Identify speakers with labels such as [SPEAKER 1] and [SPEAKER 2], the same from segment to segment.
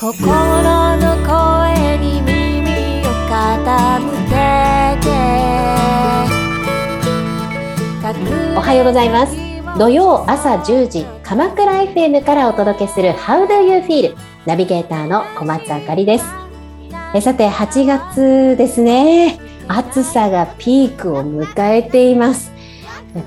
[SPEAKER 1] 心の声に耳を傾けて。
[SPEAKER 2] おはようございます。土曜朝10時鎌倉 FM からお届けする How do you feel? ナビゲーターの小松あかりです。えさて8月ですね。暑さがピークを迎えています。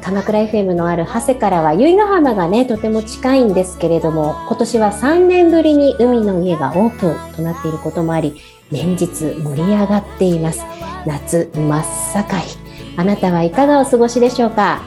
[SPEAKER 2] 鎌倉 FM のある長谷からは由比ヶ浜がねとても近いんですけれども今年は3年ぶりに海の家がオープンとなっていることもあり連日盛り上がっています。夏真っ盛り。あなたはいかがお過ごしでしょうか？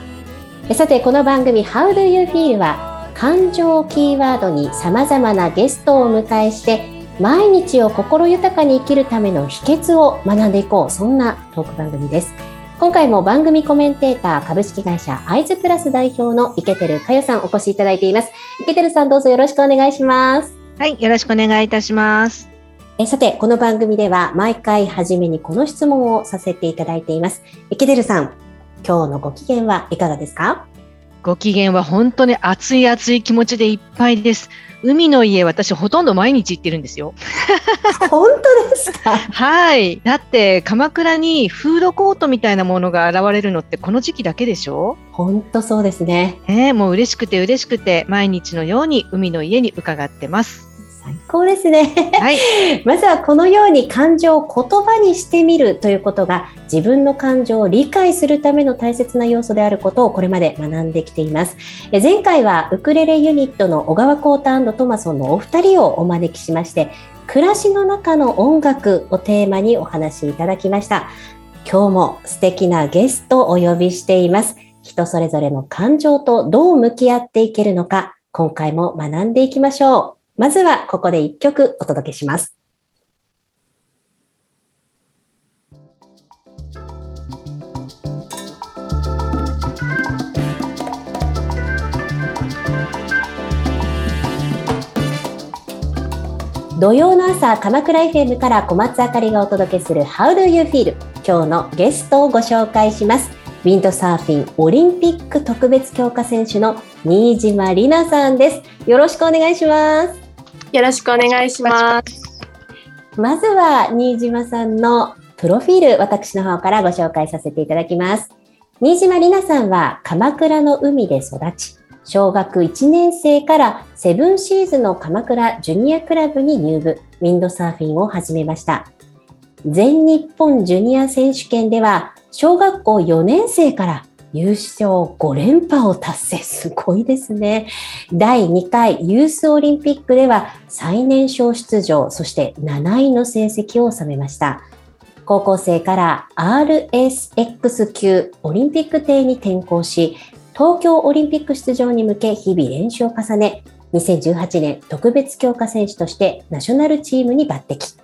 [SPEAKER 2] さてこの番組 How do you feel は感情をキーワードに様々なゲストをお迎えして毎日を心豊かに生きるための秘訣を学んでいこう。そんなトーク番組です。今回も番組コメンテーター株式会社アイズプラス代表の池照佳代さんお越しいただいています。池照さんどうぞよろしくお願いします。
[SPEAKER 3] はいよろしくお願いいたします。
[SPEAKER 2] えさてこの番組では毎回初めにこの質問をさせていただいています。池照さん今日のご機嫌はいかがですか？
[SPEAKER 3] ご機嫌は本当に熱い熱い気持ちでいっぱいです。海の家、私ほとんど毎日行ってるんですよ。
[SPEAKER 2] 本当ですか？
[SPEAKER 3] はい。だって鎌倉にフードコートみたいなものが現れるのってこの時期だけでしょ？
[SPEAKER 2] 本当そうですね。
[SPEAKER 3] えー、もう嬉しくて嬉しくて毎日のように海の家に伺ってます。
[SPEAKER 2] 最高ですね。
[SPEAKER 3] はい。
[SPEAKER 2] まずはこのように感情を言葉にしてみるということが自分の感情を理解するための大切な要素であることをこれまで学んできています。前回はウクレレユニットの小川コータトマソンのお二人をお招きしまして暮らしの中の音楽をテーマにお話しいただきました。今日も素敵なゲストをお呼びしています。人それぞれの感情とどう向き合っていけるのか、今回も学んでいきましょう。まずはここで一曲お届けします。土曜の朝、鎌倉 FM から小松あかりがお届けする How do you feel? 今日のゲストをご紹介します。ウィンドサーフィンオリンピック特別強化選手の新島里奈さんです。よろしくお願いします。
[SPEAKER 4] よろしくお願いします。
[SPEAKER 2] まずは、新島さんのプロフィール、私の方からご紹介させていただきます。新島里奈さんは鎌倉の海で育ち、小学1年生からセブンシーズの鎌倉ジュニアクラブに入部、ウィンドサーフィンを始めました。全日本ジュニア選手権では、小学校4年生から優勝5連覇を達成。すごいですね。第2回ユースオリンピックでは最年少出場、そして7位の成績を収めました。高校生から RSX 級オリンピック艇に転向し、東京オリンピック出場に向け日々練習を重ね、2018年特別強化選手としてナショナルチームに抜擢。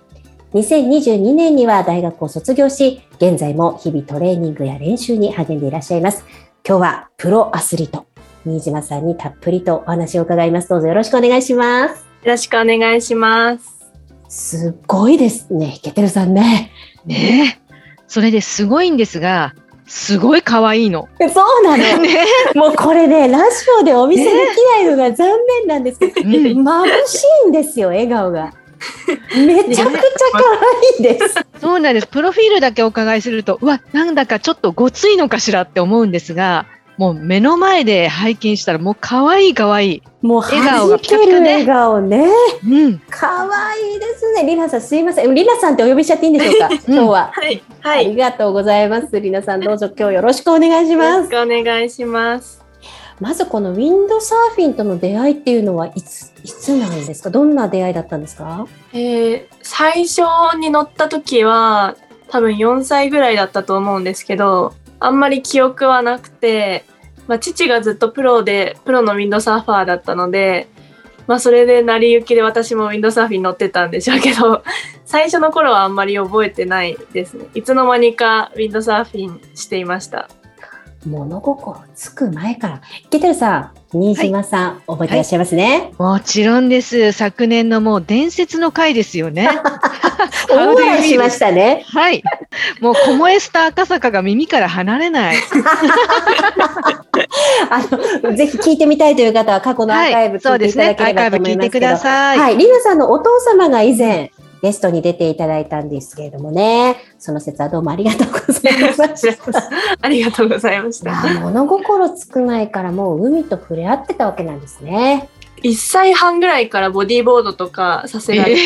[SPEAKER 2] 2022年には大学を卒業し、現在も日々トレーニングや練習に励んでいらっしゃいます。今日はプロアスリート、新島さんにたっぷりとお話を伺います。どうぞよろしくお願いします。よ
[SPEAKER 4] ろしくお願いします。
[SPEAKER 2] すごいですね、ケテルさんね。
[SPEAKER 3] ねそれですごいんですが、すごい可愛いの。
[SPEAKER 2] そうなの？ね、もうこれね、ラジオでお見せできないのが残念なんですけど、ね、眩しいんですよ、笑顔が。めちゃくちゃ可愛いです。
[SPEAKER 3] そうなんです。プロフィールだけお伺いすると、うわ、なんだかちょっとごついのかしらって思うんですが、もう目の前で拝見したらもう可愛い可愛い。
[SPEAKER 2] もう笑顔がピカピカね。笑顔ね。
[SPEAKER 3] うん。
[SPEAKER 2] 可愛いですね。リナさんすいません。リナさんってお呼びしちゃっていいんでしょうか？今日は。
[SPEAKER 4] はい。はい。
[SPEAKER 2] ありがとうございます。リナさんどうぞ今日よろしくお願いします。よろし
[SPEAKER 4] くお願いします。
[SPEAKER 2] まずこのウィンドサーフィンとの出会いっていうのはいついつなんですか？どんな出会いだったんですか、
[SPEAKER 4] えー、最初に乗った時は多分4歳ぐらいだったと思うんですけどあんまり記憶はなくて、まあ、父がずっとプロでプロのウィンドサーファーだったので、まあ、それで成り行きで私もウィンドサーフィン乗ってたんでしょうけど 最初の頃はあんまり覚えてないですね。いつの間にかウィンドサーフィンしていました。
[SPEAKER 2] 物心つく前から。ケテルさん、新島さん、覚えてらっしゃいますね？
[SPEAKER 3] もちろんです。昨年のもう伝説の回ですよね。
[SPEAKER 2] 大笑いしましたね。
[SPEAKER 3] はい。もう、コモエスタ赤坂が耳から離れない。
[SPEAKER 2] あの、ぜひ聞いてみたいという方は過去のアーカイブ
[SPEAKER 3] そうですね。
[SPEAKER 2] 聞いていただけ
[SPEAKER 3] アーカイブ聞いてく
[SPEAKER 2] ればと思いますけど。
[SPEAKER 3] ださい。
[SPEAKER 2] はい、リナさんのお父様が以前、ゲストに出ていただいたんですけれどもね、その説はどうもありがとうございました。
[SPEAKER 4] ありがとうございました。
[SPEAKER 2] 物心つく前からもう海と触れ合ってたわけなんですね。
[SPEAKER 4] 1歳半ぐらいからボディーボードとかさせられて、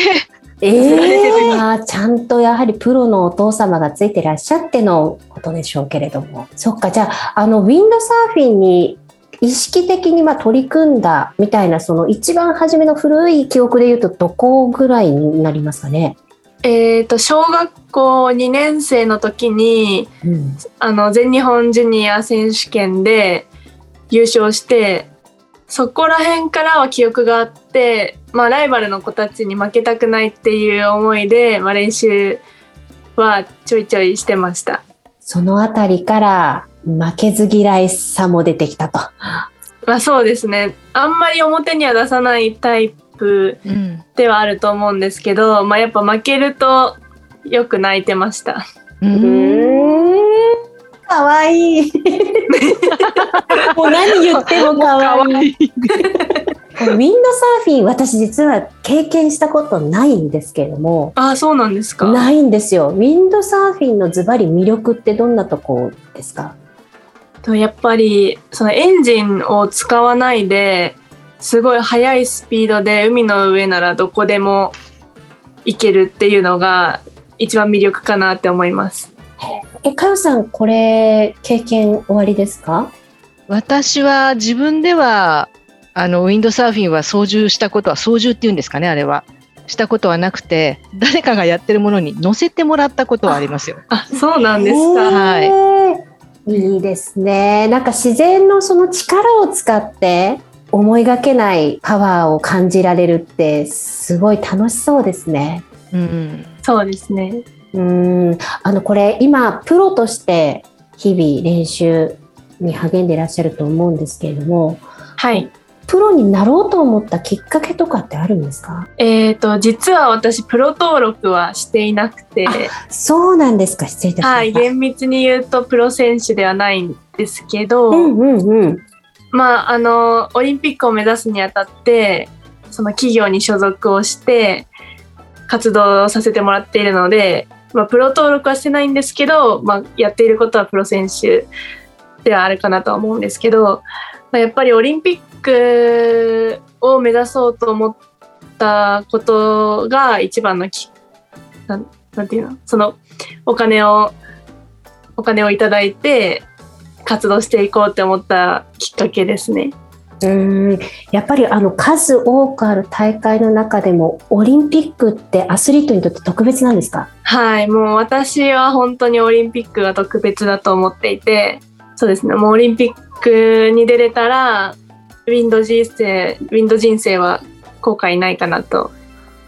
[SPEAKER 3] え
[SPEAKER 2] ええまあ、ちゃんとやはりプロのお父様がついてらっしゃってのことでしょうけれども。そっか、じゃあ、あの、ウィンドサーフィンに意識的にまあ取り組んだみたいな、その一番初めの古い記憶で言うと、どこぐらいになりますかね？
[SPEAKER 4] えっと小学校2年生の時に
[SPEAKER 2] うん。
[SPEAKER 4] あの全日本ジュニア選手権で優勝してそこら辺からは記憶があって、まあ、ライバルの子たちに負けたくないっていう思いで、まあ、練習はちょいちょいしてました。
[SPEAKER 2] そのあたりから、負けず嫌いさも出てきたと。
[SPEAKER 4] まあ、そうですねあんまり表には出さないタイプ
[SPEAKER 3] うん。
[SPEAKER 4] ではあると思うんですけど、まあ、やっぱ負けるとよく泣いてました。
[SPEAKER 3] う。
[SPEAKER 2] うんん。かわいい。もう何言ってもかわいい。ウィンドサーフィン、私実は経験したことないんですけれども、
[SPEAKER 4] ああそうなんですか。
[SPEAKER 2] ないんですよ。ウィンドサーフィンのズバリ魅力ってどんなとこですか？
[SPEAKER 4] とやっぱりそのエンジンを使わないですごい速いスピードで海の上ならどこでも行けるっていうのが一番魅力かなって思います。
[SPEAKER 2] え、かよさん、これ、経験終わりですか？
[SPEAKER 3] 私は自分では、あの、ウィンドサーフィンは操縦したことは、操縦っていうんですかね、あれは。したことはなくて、誰かがやってるものに乗せてもらったことはありますよ。
[SPEAKER 4] あそうなんですか。
[SPEAKER 3] はい
[SPEAKER 2] い。いいですね。なんか自然のその力を使って、思いがけないパワーを感じられるって、すごい楽しそうですね。
[SPEAKER 3] うん。
[SPEAKER 4] そうですね。
[SPEAKER 2] うーんあのこれ今プロとして日々練習に励んでいらっしゃると思うんですけれども
[SPEAKER 4] はい。
[SPEAKER 2] プロになろうと思ったきっかけとかってあるんですか？
[SPEAKER 4] えっ、と実は私プロ登録はしていなくて、
[SPEAKER 2] そうなんですか。失礼いたしま
[SPEAKER 4] はい
[SPEAKER 2] した、
[SPEAKER 4] 厳密に言うとプロ選手ではないんですけど、
[SPEAKER 2] うんうんうん。
[SPEAKER 4] まああのオリンピックを目指すにあたってその企業に所属をして活動をさせてもらっているので、まあ、プロ登録はしてないんですけど、まあ、やっていることはプロ選手ではあるかなとは思うんですけど、まあ、やっぱりオリンピックを目指そうと思ったことが一番のきなんなんていうのそのお金をお金をいただいて活動していこうって思ったきっかけですね。
[SPEAKER 2] うーんやっぱりあの数多くある大会の中でもオリンピックってアスリートにとって特別なんですか？
[SPEAKER 4] はい、もう私は本当にオリンピックが特別だと思っていて、そうですね、もうオリンピックに出れたら、ウィンド人生、ウィンド人生は後悔ないかなと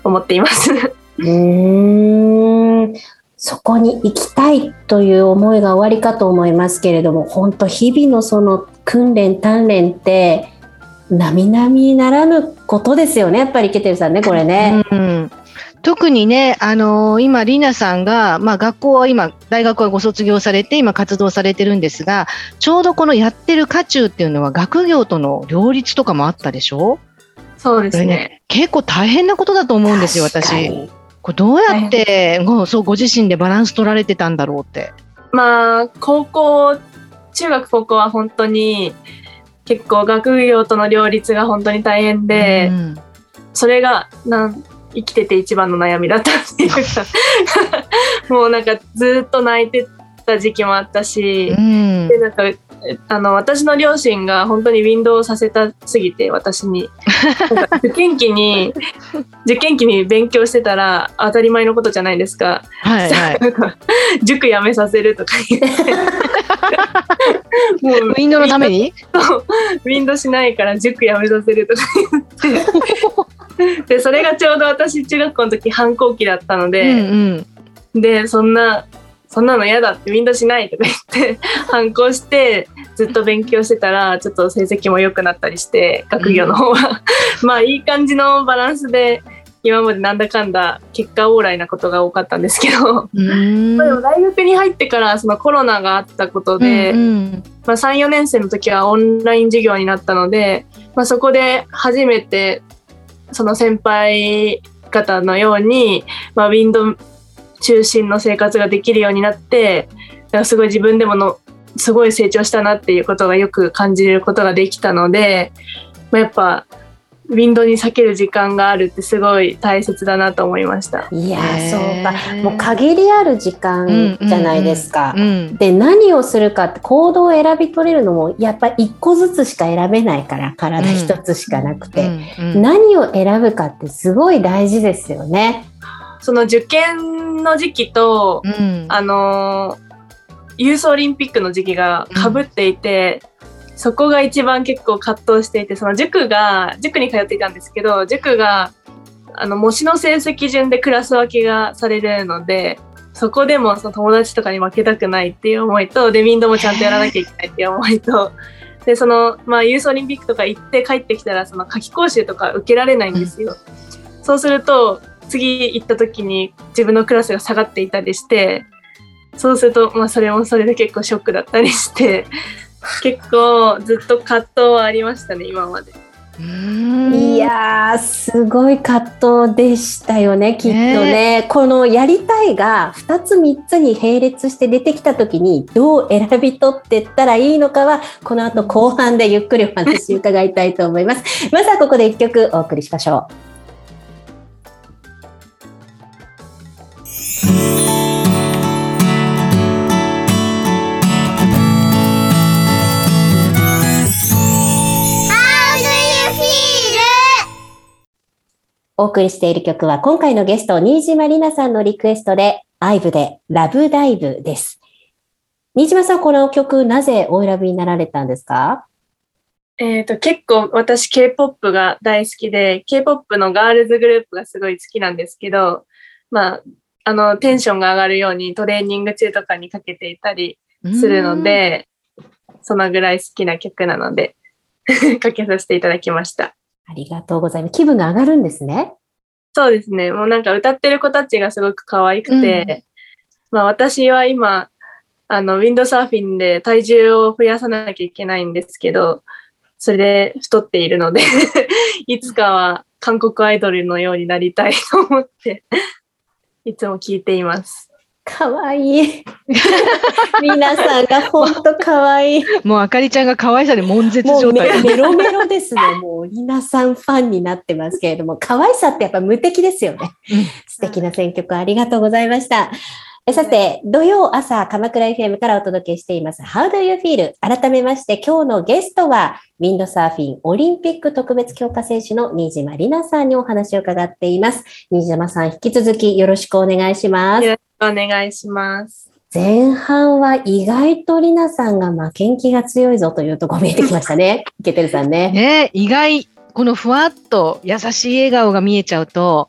[SPEAKER 4] 思っています。
[SPEAKER 2] うーんそこに行きたいという思いが終わりかと思いますけれども本当日々のその訓練鍛錬って並々ならぬことですよねやっぱりケテルさんねこれね。
[SPEAKER 3] うん特にね、あのー今、リナさんが、まあ、学校は今、大学はご卒業されて、今、活動されてるんですが、ちょうどこのやってる渦中っていうのは、学業との両立とかもあったでしょ？
[SPEAKER 4] そうですね。
[SPEAKER 3] ね、結構大変なことだと思うんですよ、私。これどうやって、ごそうご自身でバランス取られてたんだろうって。
[SPEAKER 4] まあ、高校、中学高校は本当に結構学業との両立が本当に大変で、
[SPEAKER 3] うん
[SPEAKER 4] それがなん生きてて一番の悩みだったっていうかもうなんかずっと泣いてた時期もあったし、
[SPEAKER 3] うん。
[SPEAKER 4] でなんかあの私の両親が本当にウィンドウをさせたすぎて私に。受験期に 受験期に勉強してたら当たり前のことじゃないですか、
[SPEAKER 3] はいはい。
[SPEAKER 4] 塾辞めさせるとか言って。もう
[SPEAKER 3] ウィンドウのために？
[SPEAKER 4] ウィンドしないから塾辞めさせるとか言って でそれがちょうど私中学校の時反抗期だったの
[SPEAKER 3] うん
[SPEAKER 4] で、
[SPEAKER 3] うん。
[SPEAKER 4] でそんなそそんなの嫌だってウィンドしないとか言って 反抗してずっと勉強してたらちょっと成績も良くなったりして学業の方は、まあいい感じのバランスで今までなんだかんだ結果オーライなことが多かったんですけど。でも大学に入ってからそのコロナがあったことで、
[SPEAKER 3] うんうん。
[SPEAKER 4] まあ、34年生の時はオンライン授業になったので、まあ、そこで初めてその先輩方のように、まあ、ウィンド中心の生活ができるようになってだかすごい自分でものすごい成長したなっていうことがよく感じることができたので、まあ、やっぱウィンドに避ける時間があるってすごい大切だなと思いました。
[SPEAKER 2] いやそうか。もう限りある時間じゃないですか。
[SPEAKER 3] うん
[SPEAKER 2] で何をするかって行動を選び取れるのもやっぱ一個ずつしか選べないから体一つしかなくて、
[SPEAKER 3] うんうん
[SPEAKER 2] 何を選ぶかってすごい大事ですよね。
[SPEAKER 4] その受験の時期と、
[SPEAKER 3] うん。
[SPEAKER 4] あのーユースオリンピックの時期がかぶっていて、そこが一番結構葛藤していてその塾が塾に通っていたんですけど塾があの模試の成績順でクラス分けがされるのでそこでもその友達とかに負けたくないっていう思いとでウィンドもちゃんとやらなきゃいけないっていう思いと。でそのまあ、ユースオリンピックとか行って帰ってきたらその夏期講習とか受けられないんですよ。そうすると次行った時に自分のクラスが下がっていたりしてそうすると、まあ、それもそれで結構ショックだったりして結構ずっと葛藤はありましたね今まで。
[SPEAKER 3] うん
[SPEAKER 2] いやーすごい葛藤でしたよねきっとねこのやりたいが2つ3つに並列して出てきた時にどう選び取っていったらいいのかはこの後後半でゆっくりお話伺いたいと思います。まずはここで1曲お送りしましょう。お送りしている曲は今回のゲスト、新島里奈さんのリクエストで、アイブでラブダイブです。新島さん、この曲なぜお選びになられたんですか？
[SPEAKER 4] えー、と結構私 K-POP が大好きで K-POP のガールズグループがすごい好きなんですけど、まあ、あのテンションが上がるようにトレーニング中とかにかけていたりするので、そのぐらい好きな曲なので かけさせていただきました。
[SPEAKER 2] ありがとうございます。気分が上がるんですね。
[SPEAKER 4] そうですね。もうなんか歌ってる子たちがすごく可愛くて、まあ私は今、あの、ウィンドサーフィンで体重を増やさなきゃいけないんですけど、それで太っているので、いつかは韓国アイドルのようになりたいと思って、いつも聞いています。
[SPEAKER 2] かわいい。皆さんが本当かわいい。
[SPEAKER 3] もうあかりちゃんが可愛さで悶絶
[SPEAKER 2] もうメ
[SPEAKER 3] 状態。
[SPEAKER 2] メロメロですね。もう皆さんファンになってますけれども、可愛さってやっぱ無敵ですよね。
[SPEAKER 3] うん
[SPEAKER 2] 素敵な選曲ありがとうございました。えさて、土曜朝、鎌倉 FM からお届けしています。How do you feel? 改めまして、今日のゲストは、ウィンドサーフィンオリンピック特別強化選手の新島里奈さんにお話を伺っています。新島さん、引き続きよろしくお願いします。
[SPEAKER 4] お願いします。
[SPEAKER 2] 前半は意外と里奈さんが負けん気が強いぞというところ見えてきましたね。いけてるさんね。
[SPEAKER 3] ね意外このふわっと優しい笑顔が見えちゃうと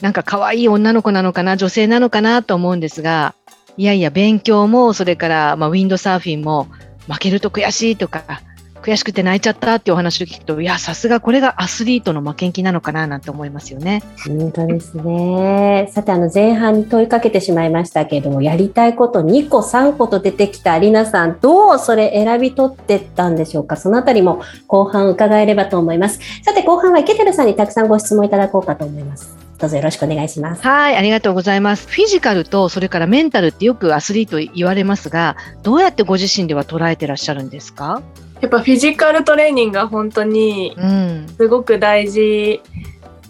[SPEAKER 3] なんか可愛い女の子なのかな女性なのかなと思うんですがいやいや勉強もそれから、まあ、ウィンドサーフィンも負けると悔しいとか悔しくて泣いちゃったっていうお話を聞くといやさすがこれがアスリートの負けん気なのかななんて思いますよね。
[SPEAKER 2] 本当ですね。さて、あの、前半に問いかけてしまいましたけれども、やりたいこと2個、3個と出てきたりなさん、どうそれ選び取ってったんでしょうかそのあたりも後半伺えればと思います。さて、後半は池寺さんにたくさんご質問いただこうかと思います。どうぞよろしくお願いします。
[SPEAKER 3] はい、ありがとうございます。フィジカルとそれからメンタルってよくアスリート言われますが、どうやってご自身では捉えてらっしゃるんですか？
[SPEAKER 4] やっぱフィジカルトレーニングが本当に
[SPEAKER 3] うん、
[SPEAKER 4] すごく大事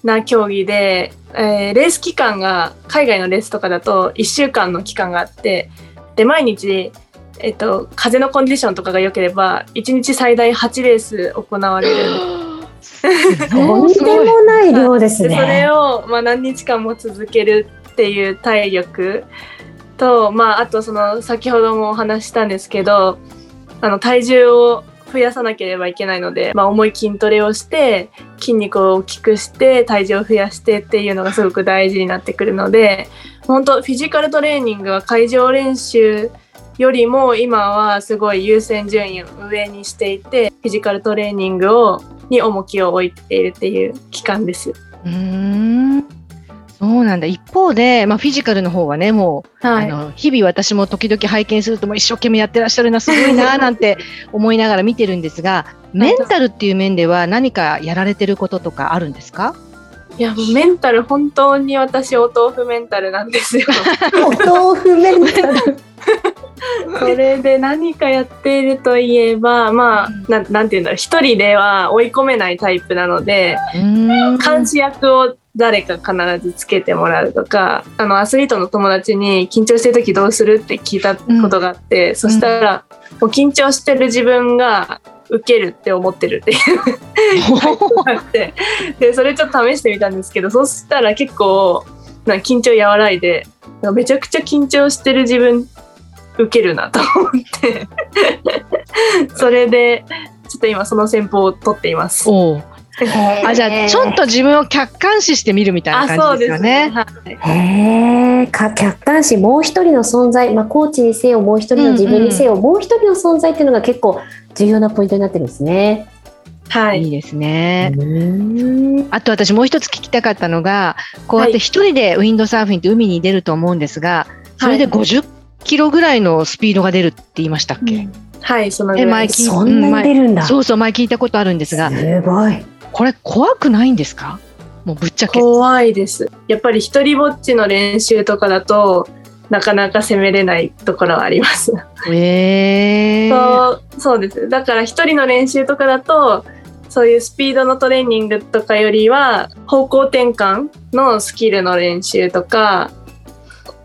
[SPEAKER 4] な競技で、えーレース期間が海外のレースとかだと1週間の期間があってで毎日、えっと、風のコンディションとかが良ければ1日最大8レース行われる
[SPEAKER 2] とんでもない量です
[SPEAKER 4] でそれ
[SPEAKER 2] ね。
[SPEAKER 4] を、まあ、何日間も続けるっていう体力と、まあ、あとその先ほどもお話ししたんですけどあの体重を増やさなければいけないので、まあ、重い筋トレをして筋肉を大きくして体重を増やしてっていうのがすごく大事になってくるので本当フィジカルトレーニングは会場練習よりも今はすごい優先順位を上にしていてフィジカルトレーニングをに重きを置いているっていう期間です。
[SPEAKER 3] うーんそうなんだ一方で、まあ、フィジカルの方はねもう、
[SPEAKER 4] はい。
[SPEAKER 3] あの日々私も時々拝見するともう一生懸命やってらっしゃるなすごいななんて 思いながら見てるんですがメンタルっていう面では何かやられてることとかあるんですか？
[SPEAKER 4] いやもうメンタル本当に私お豆腐メンタルなんですよ。
[SPEAKER 2] お豆腐メンタル。
[SPEAKER 4] それで何かやっているといえばまあなんなんていうんだろう一人では追い込めないタイプなので監視役を誰か必ずつけてもらうとかあのアスリートの友達に緊張してる時どうするって聞いたことがあって、そしたら、もう緊張してる自分が受けるって思ってるっていう あってでそれちょっと試してみたんですけどそしたら結構な緊張和らいでめちゃくちゃ緊張してる自分受けるなと思って。それでちょっと今その戦法を取っています。
[SPEAKER 3] おうあじゃあちょっと自分を客観視してみるみたいな感じですよね。
[SPEAKER 4] はい
[SPEAKER 2] へえ、か客観視、もう一人の存在、まあ、コーチにせよ、もう一人の自分にせよ、もう一人の存在っていうのが結構重要なポイントになってるんですね。
[SPEAKER 4] はい
[SPEAKER 3] いいですね。
[SPEAKER 2] うーん
[SPEAKER 3] あと私もう一つ聞きたかったのがこうやって一人でウィンドサーフィンって海に出ると思うんですがそれで50キロぐらいのスピードが出るって言いましたっけ、
[SPEAKER 4] はい、その。
[SPEAKER 3] 前聞い
[SPEAKER 2] そんなに出るんだ。
[SPEAKER 3] そうそう前聞いたことあるんですが
[SPEAKER 2] すごい。
[SPEAKER 3] これ怖くないんですか？もうぶっちゃけ。
[SPEAKER 4] 怖いです。やっぱり一人ぼっちの練習とかだとなかなか攻めれないところはあります。
[SPEAKER 3] えー、
[SPEAKER 4] そうそうです。だから一人の練習とかだとそういうスピードのトレーニングとかよりは方向転換のスキルの練習とか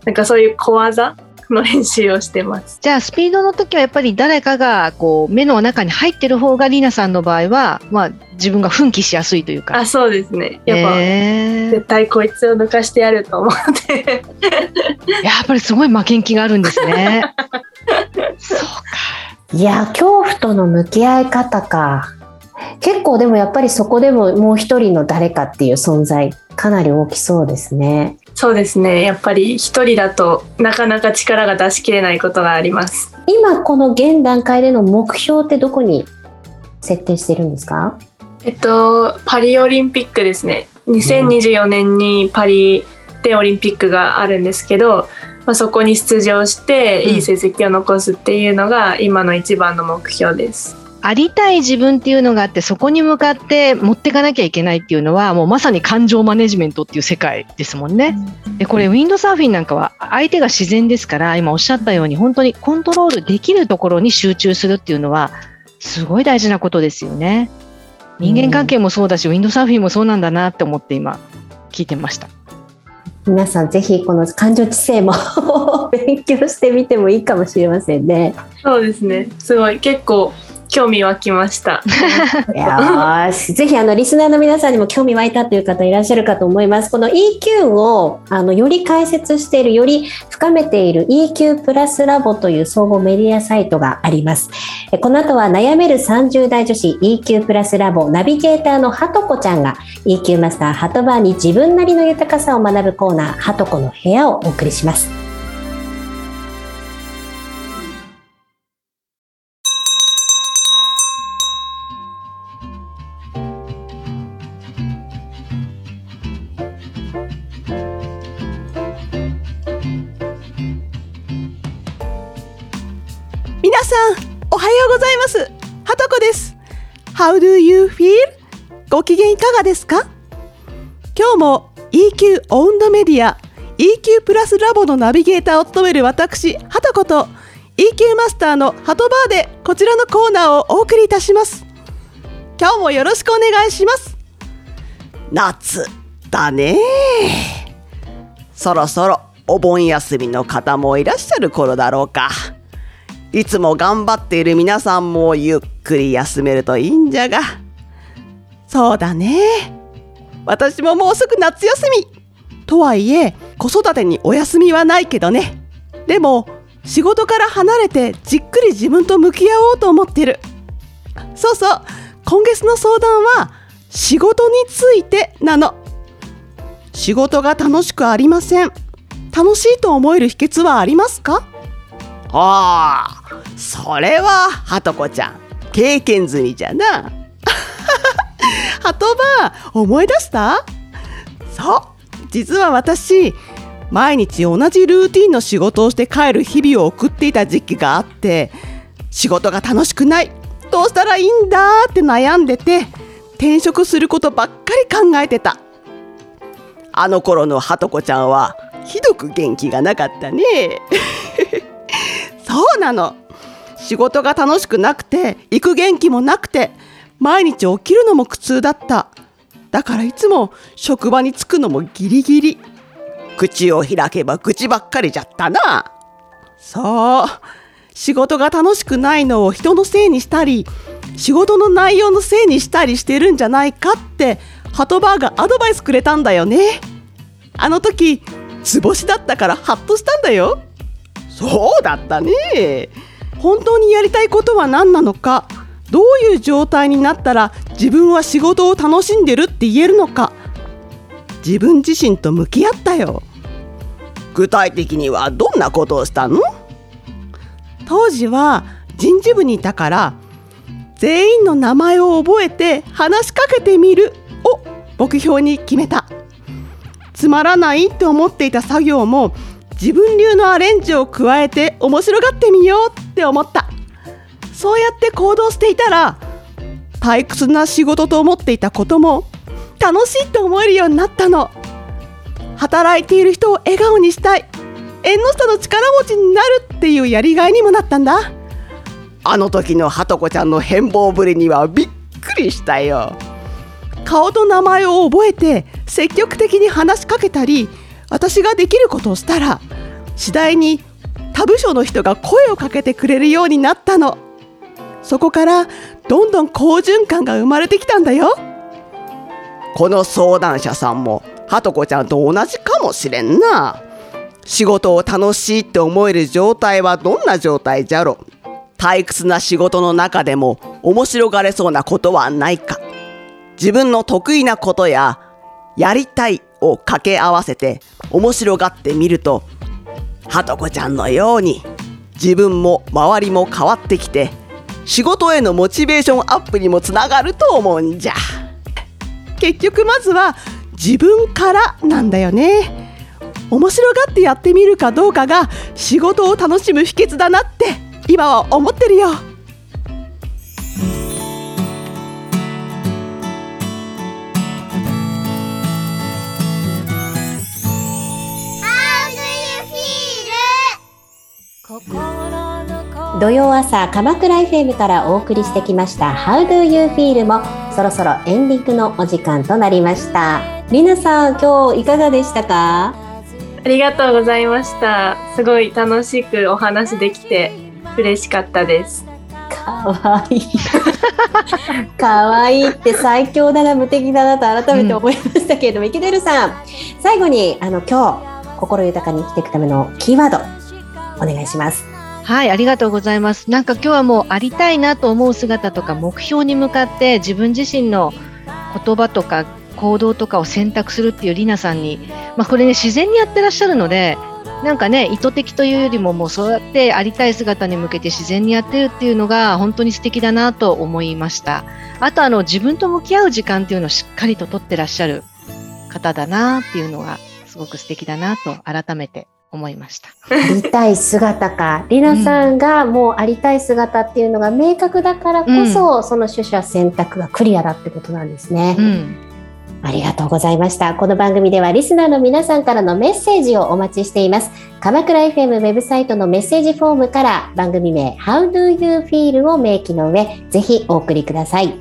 [SPEAKER 4] なんかそういう小技の練習をしてます。
[SPEAKER 3] じゃあスピードの時はやっぱり誰かがこう目の中に入ってる方がリナさんの場合は、まあ、自分が奮起しやすいというか。
[SPEAKER 4] あ、そうですね。やっぱ、
[SPEAKER 3] えー
[SPEAKER 4] 絶対こいつを抜かしてやると思って。
[SPEAKER 3] やっぱりすごい負けん気があるんですね。そうか。
[SPEAKER 2] いや、恐怖との向き合い方か。結構でもやっぱりそこでももう一人の誰かっていう存在、かなり大きそうですね。
[SPEAKER 4] そうですね。やっぱり一人だとなかなか力が出し切れないことがあります。
[SPEAKER 2] 今この現段階での目標ってどこに設定してるんですか？
[SPEAKER 4] えっと、パリオリンピックですね。2024年にパリでオリンピックがあるんですけど、まあ、そこに出場して
[SPEAKER 3] うん
[SPEAKER 4] いい成績を残すっていうのが今の一番の目標です。
[SPEAKER 3] ありたい自分っていうのがあってそこに向かって持っていかなきゃいけないっていうのはもうまさに感情マネジメントっていう世界ですもんね。でこれウィンドサーフィンなんかは相手が自然ですから今おっしゃったように本当にコントロールできるところに集中するっていうのはすごい大事なことですよね。人間関係もそうだし、ウィンドサーフィンもそうなんだなって思って今聞いてました。
[SPEAKER 2] 皆さんぜひこの感情知性も 勉強してみてもいいかもしれませんね。
[SPEAKER 4] そうですね。すごい結構興味湧きました。
[SPEAKER 2] よし。ぜひあのリスナーの皆さんにも興味湧いたという方いらっしゃるかと思います。この EQ をあのより解説している、より深めている EQ プラスラボという総合メディアサイトがあります。えこの後は悩める30代女子 EQ プラスラボナビゲーターのはとこちゃんが EQ マスターハトバーに自分なりの豊かさを学ぶコーナー、はとこの部屋をお送りします。
[SPEAKER 5] さん、おはようございます。はとこです。How do you feel? ご機嫌いかがですか？今日も EQ オウンドメディア EQ プラスラボのナビゲーターを務める私、はとこと EQ マスターのハトバーでこちらのコーナーをお送りいたします。今日もよろしくお願いします。夏だねそろそろお盆休みの方もいらっしゃる頃だろうか。いつも頑張っている皆さんもゆっくり休めるといいんじゃが。そうだね。私ももうすぐ夏休み。とはいえ、子育てにお休みはないけどね。でも、仕事から離れてじっくり自分と向き合おうと思ってる。そうそう、今月の相談は仕事についてなの。仕事が楽しくありません。楽しいと思える秘訣はありますか？ああ、それは、はとこちゃん、経験済みじゃな。はとば、思い出した？そう、実は私、毎日同じルーティンの仕事をして帰る日々を送っていた時期があって、仕事が楽しくない、どうしたらいいんだって悩んでて、転職することばっかり考えてた。あの頃のはとこちゃんは、ひどく元気がなかったね。そうなの。仕事が楽しくなくて、行く元気もなくて、毎日起きるのも苦痛だった。だからいつも職場に着くのもギリギリ。口を開けば愚痴ばっかりじゃったな。そう。仕事が楽しくないのを人のせいにしたり、仕事の内容のせいにしたりしてるんじゃないかって、ハトバーがアドバイスくれたんだよね。あの時、図星だったからハッとしたんだよ。そうだったね。本当にやりたいことは何なのか、どういう状態になったら自分は仕事を楽しんでるって言えるのか、自分自身と向き合ったよ。具体的にはどんなことをしたの？当時は人事部にいたから、全員の名前を覚えて話しかけてみるを目標に決めた。つまらないって思っていた作業も自分流のアレンジを加えて面白がってみようって思った。そうやって行動していたら退屈な仕事と思っていたことも楽しいって思えるようになったの。働いている人を笑顔にしたい。縁の下の力持ちになるっていうやりがいにもなったんだ。あの時のはとこちゃんの変貌ぶりにはびっくりしたよ。顔と名前を覚えて積極的に話しかけたり私ができることをしたら次第に他部署の人が声をかけてくれるようになったの。そこからどんどん好循環が生まれてきたんだよ。この相談者さんもはとこちゃんと同じかもしれんな。仕事を楽しいって思える状態はどんな状態じゃろ。退屈な仕事の中でも面白がれそうなことはないか。自分の得意なことややりたいを掛け合わせて面白がってみるとはとこちゃんのように自分も周りも変わってきて仕事へのモチベーションアップにもつながると思うんじゃ。結局まずは自分からなんだよね。面白がってやってみるかどうかが仕事を楽しむ秘訣だなって今は思ってるよ。
[SPEAKER 2] 土曜朝鎌倉 FM からお送りしてきました How do you feel もそろそろエンディングのお時間となりました。りなさん今日いかがでしたか？
[SPEAKER 4] ありがとうございました。すごい楽しくお話できて嬉しかったです。
[SPEAKER 2] かわいい。かわいいって最強だな無敵だなと改めて思いましたけれども、池出るさん。最後にあの今日心豊かに生きていくためのキーワードお願いします
[SPEAKER 3] はい、ありがとうございます。なんか今日はもうありたいなと思う姿とか目標に向かって自分自身の言葉とか行動とかを選択するっていうりなさんに、まあこれね自然にやってらっしゃるので、なんかね意図的というよりももうそうやってありたい姿に向けて自然にやってるっていうのが本当に素敵だなと思いました。あとあの自分と向き合う時間っていうのをしっかりと取ってらっしゃる方だなっていうのがすごく素敵だなと改めて思いました。
[SPEAKER 2] ありたい姿かりなさんがもうありたい姿っていうのが明確だからこそ、その取捨選択がクリアだってことなんですね、
[SPEAKER 3] うん。
[SPEAKER 2] ありがとうございました。この番組ではリスナーの皆さんからのメッセージをお待ちしています。鎌倉 FM ウェブサイトのメッセージフォームから番組名 How do you feel を明記の上、ぜひお送りください。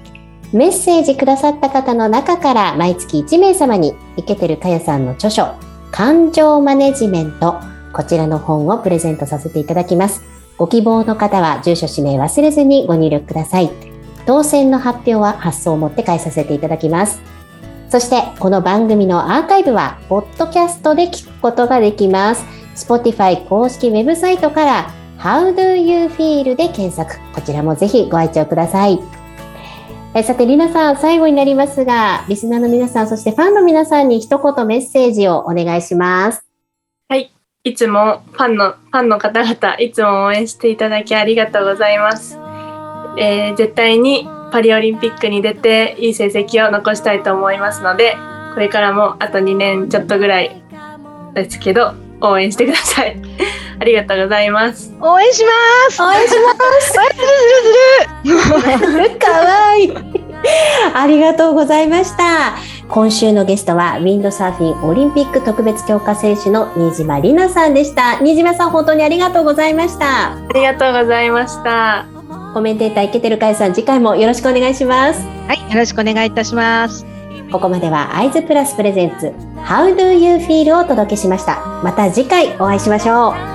[SPEAKER 2] メッセージくださった方の中から毎月1名様に池てるかやさんの著書感情マネジメントこちらの本をプレゼントさせていただきます。ご希望の方は住所氏名忘れずにご入力ください。当選の発表は発送をもって返させていただきます。そして、この番組のアーカイブは、ポッドキャストで聞くことができます。Spotify 公式ウェブサイトから、How do you feel で検索。こちらもぜひご愛聴ください。えさて、りなさん、最後になりますが、リスナーの皆さん、そしてファンの皆さんに一言メッセージをお願いします。
[SPEAKER 4] いつもファンの、ファンの方々、いつも応援していただきありがとうございます。えー絶対にパリオリンピックに出て、いい成績を残したいと思いますので、これからもあと2年ちょっとぐらいですけど、応援してください。ありがとうございます。
[SPEAKER 3] 応援します。
[SPEAKER 2] 応援します。
[SPEAKER 3] するするする。
[SPEAKER 2] ありがとうございました。今週のゲストはウィンドサーフィンオリンピック特別強化選手の新島里奈さんでした。新島さん本当にありがとうございました。
[SPEAKER 4] ありがとうございました。
[SPEAKER 2] コメンテーターイケてるかいさん次回もよろしくお願いします。
[SPEAKER 3] はい、よろしくお願いいたします。
[SPEAKER 2] ここまではアイズプラスプレゼンツ How do you feel をお届けしました。また次回お会いしましょう。